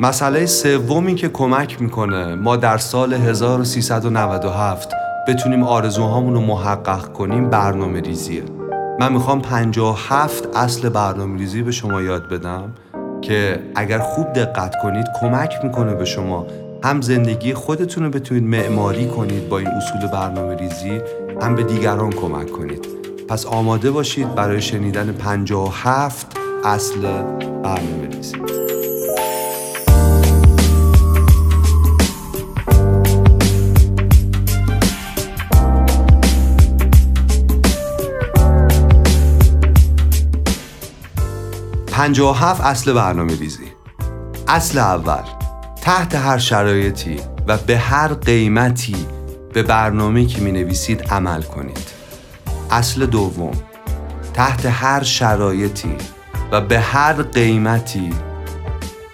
مسئله سومی که کمک می‌کنه ما در سال 1397 بتونیم آرزوهامون رو محقق کنیم برنامه ریزیه. من می‌خوام 57 اصل برنامه ریزی به شما یاد بدم که اگر خوب دقت کنید کمک می‌کنه به شما. هم زندگی خودتون رو بتونید معماری کنید با این اصول برنامه ریزی هم به دیگران کمک کنید. پس آماده باشید برای شنیدن 57 اصل برنامه ریزی. هفت اصل برنامه ریزی. اصل اول تحت هر شرایطی و به هر قیمتی به برنامه که می نویسید عمل کنید. اصل دوم تحت هر شرایطی و به هر قیمتی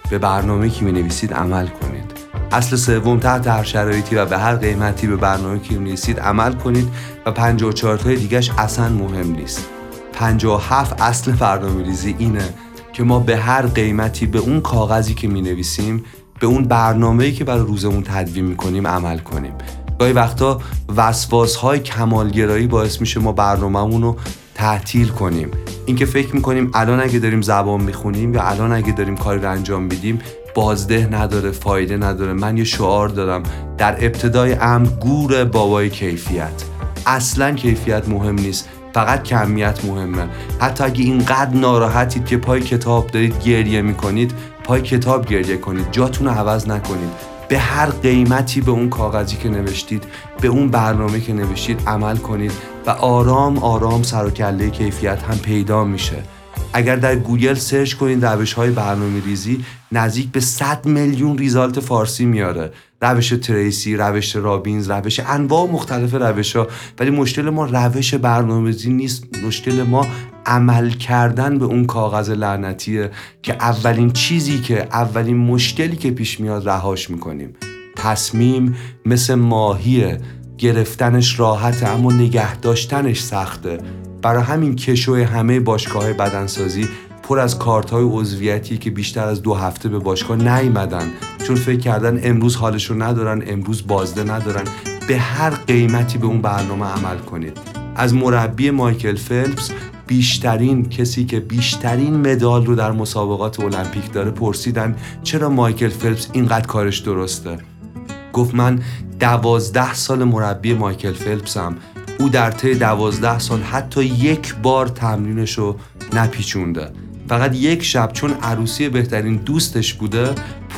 به برنامه که می نویسید عمل کنید. اصل سوم تحت هر شرایطی و به هر قیمتی به برنامه که می نویسید عمل کنید و 54 تای دیگش اصلا مهم نیست. 57 اصل برنامه ریزی اینه که ما به هر قیمتی به اون کاغذی که می نویسیم به اون برنامه‌ای که برای روزمون تدوین می‌کنیم عمل کنیم. گاهی وقتا وسواس های کمالگرایی باعث میشه ما برنامه‌مون رو تعطیل کنیم. اینکه فکر می‌کنیم الان اگه داریم زبان می‌خونیم یا الان اگه داریم کاری رو انجام میدیم بازده نداره فایده نداره. من یه شعار دارم. در ابتدای امر گور بابای کیفیت. اصلا کیفیت مهم نیست. فقط کمیت مهمه. حتی اگه اینقدر ناراحتید که پای کتاب دارید گریه می‌کنید پای کتاب گریه کنید. جاتون رو عوض نکنید. به هر قیمتی به اون کاغذی که نوشتید به اون برنامه که نوشتید عمل کنید و آرام آرام سر و کله کیفیت هم پیدا میشه. اگر در گوگل search کنید روش های برنامه ریزی نزدیک به 100 میلیون result فارسی میاره. روش تریسی، روش رابینز، روش انواع مختلف روش ها ولی مشکل ما روش برنامه‌ریزی نیست. مشکل ما عمل کردن به اون کاغذ لعنتیه که اولین چیزی که اولین مشکلی که پیش میاد رهاش می‌کنیم. تصمیم مثل ماهیه گرفتنش راحته اما نگه داشتنش سخته. برای همین کشوی همه باشگاه بدنسازی پر از کارت های عضویتی که بیشتر از دو هفته به باشگاه نیمدن چون فکر کردن امروز حالش رو ندارن امروز بازده ندارن. به هر قیمتی به اون برنامه عمل کنید. از مربی مایکل فلپس بیشترین کسی که بیشترین مدال رو در مسابقات المپیک داره پرسیدن چرا مایکل فلپس اینقدر کارش درسته؟ گفت من دوازده سال مربی مایکل فلپسم. او در طی دوازده سال حتی یک بار تمرینش رو نپیچونده. فقط یک شب چون عروسی بهترین دوستش بوده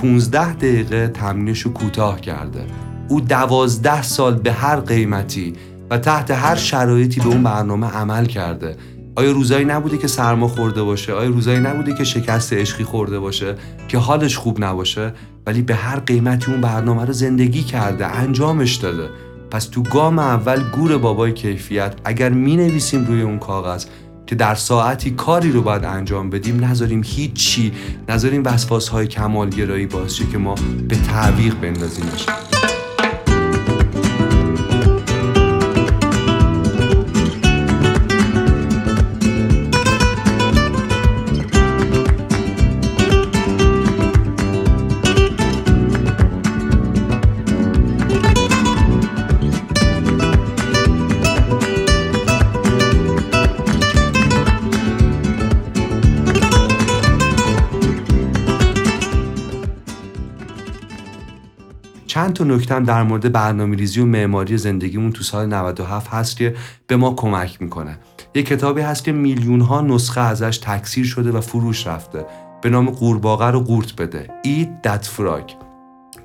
15 دقیقه تمرینش رو کوتاه کرده. او دوازده سال به هر قیمتی و تحت هر شرایطی به اون برنامه عمل کرده. آیا روزایی نبوده که سرما خورده باشه؟ آیا روزایی نبوده که شکست عشقی خورده باشه که حالش خوب نباشه؟ ولی به هر قیمتی اون برنامه رو زندگی کرده انجامش داده. پس تو گام اول گور بابای کیفیت اگر می نویسیم روی اون کاغذ که در ساعتی کاری رو باید انجام بدیم نذاریم هیچی نذاریم وسواس های کمالگرایی باعث که ما به تعویق بندازیمش. تا نکتم در مورد برنامه ریزی و معماری زندگیمون تو سال 97 هست که به ما کمک می‌کنه. یه کتابی هست که میلیون ها نسخه ازش تکثیر شده و فروش رفته. به نام قورباغه رو قورت بده. Eat That Frog.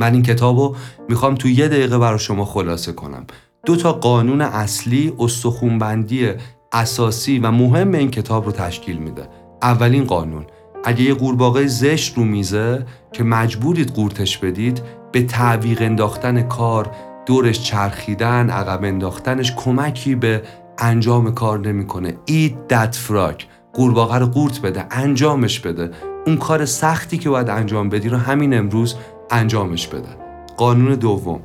من این کتاب رو می‌خوام تو یه دقیقه برای شما خلاصه کنم. دو تا قانون اصلی استخونبندی اساسی و مهم این کتاب رو تشکیل میده. اولین قانون. اگه یه قورباغه زشت رو میزه که مجبورید قورتش بدید به تعویق انداختن کار دورش چرخیدن عقب انداختنش کمکی به انجام کار نمی‌کنه. اید دت فراک قورباغه رو قورت بده انجامش بده. اون کار سختی که باید انجام بدی رو همین امروز انجامش بده. قانون دوم.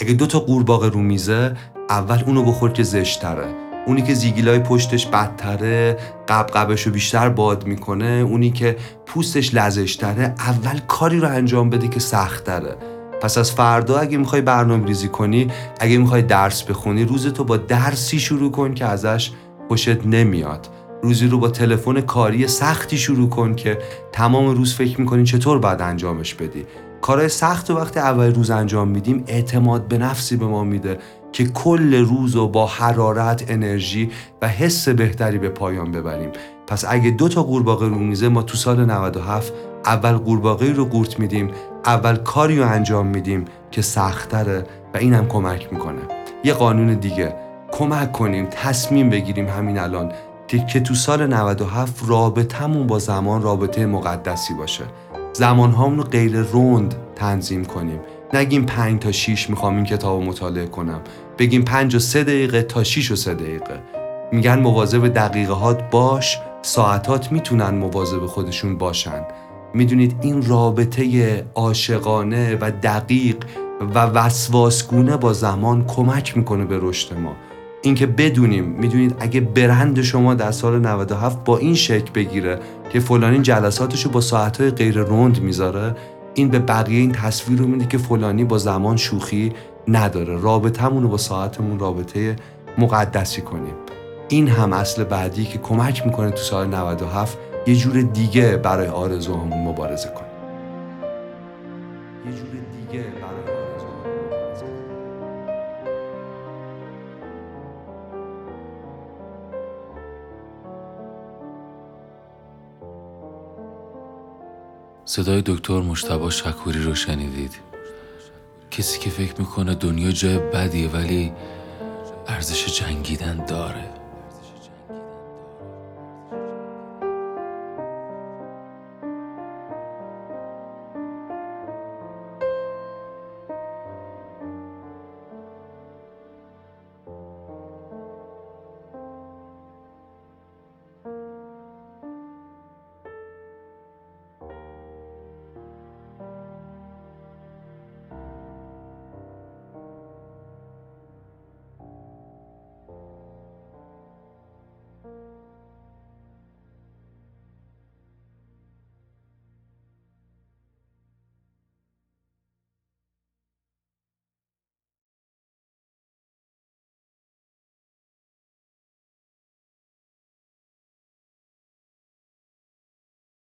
اگه دو تا قورباغه رو میزه اول اونو بخور که زشتره. اونی که زیگیلای پشتش بدتره قبقبش رو بیشتر باد می‌کنه اونی که پوستش لزشتره اول کاری رو انجام بده که سخت داره پس از فردا اگه می‌خوای برنامه ریزی کنی اگه می‌خوای درس بخونی روز تو با درسی شروع کن که ازش خوشت نمیاد. روزی رو با تلفن کاری سختی شروع کن که تمام روز فکر می‌کنی چطور باید انجامش بدی. کارهای سخت و وقتی اول روز انجام میدیم اعتماد به نفسی به ما میده. که کل روز رو با حرارت انرژی و حس بهتری به پایان ببریم. پس اگه دو تا قورباغه رو میزه ما تو سال 97 اول قورباغه رو قورت میدیم اول کاری رو انجام میدیم که سختره و این هم کمک می‌کنه. یه قانون دیگه کمک کنیم تصمیم بگیریم همین الان که تو سال 97 رابطمون با زمان رابطه مقدسی باشه. زمان رو غیر روند تنظیم کنیم. نگیم پنج تا 6 می‌خوام این کتاب مطالعه کنم. بگیم پنج و سه دقیقه تا 6 و سه دقیقه. میگن مواظب دقیقه هات باش ساعتات می‌تونن مواظب خودشون باشن. می‌دونید این رابطه عاشقانه و دقیق و وسواسگونه با زمان کمک می‌کنه به رشد ما. اینکه بدونیم می‌دونید اگه برند شما در سال 97 با این شکل بگیره که فلانی جلساتشو با ساعتهای غیر روند می‌ذاره این به بقیه این تصویر رو میده که فلانی با زمان شوخی نداره. رابطمون رو با ساعتمون رابطه مقدسی کنیم. این هم اصل بعدی که کمک می‌کنه تو سال 97 یه جور دیگه برای آرزوهامون مبارزه کنیم. یه جور دیگه برای صدای دکتر مشتبا شکوری رو شنیدید. کسی که فکر می‌کنه دنیا جای بدیه ولی ارزش جنگیدن داره.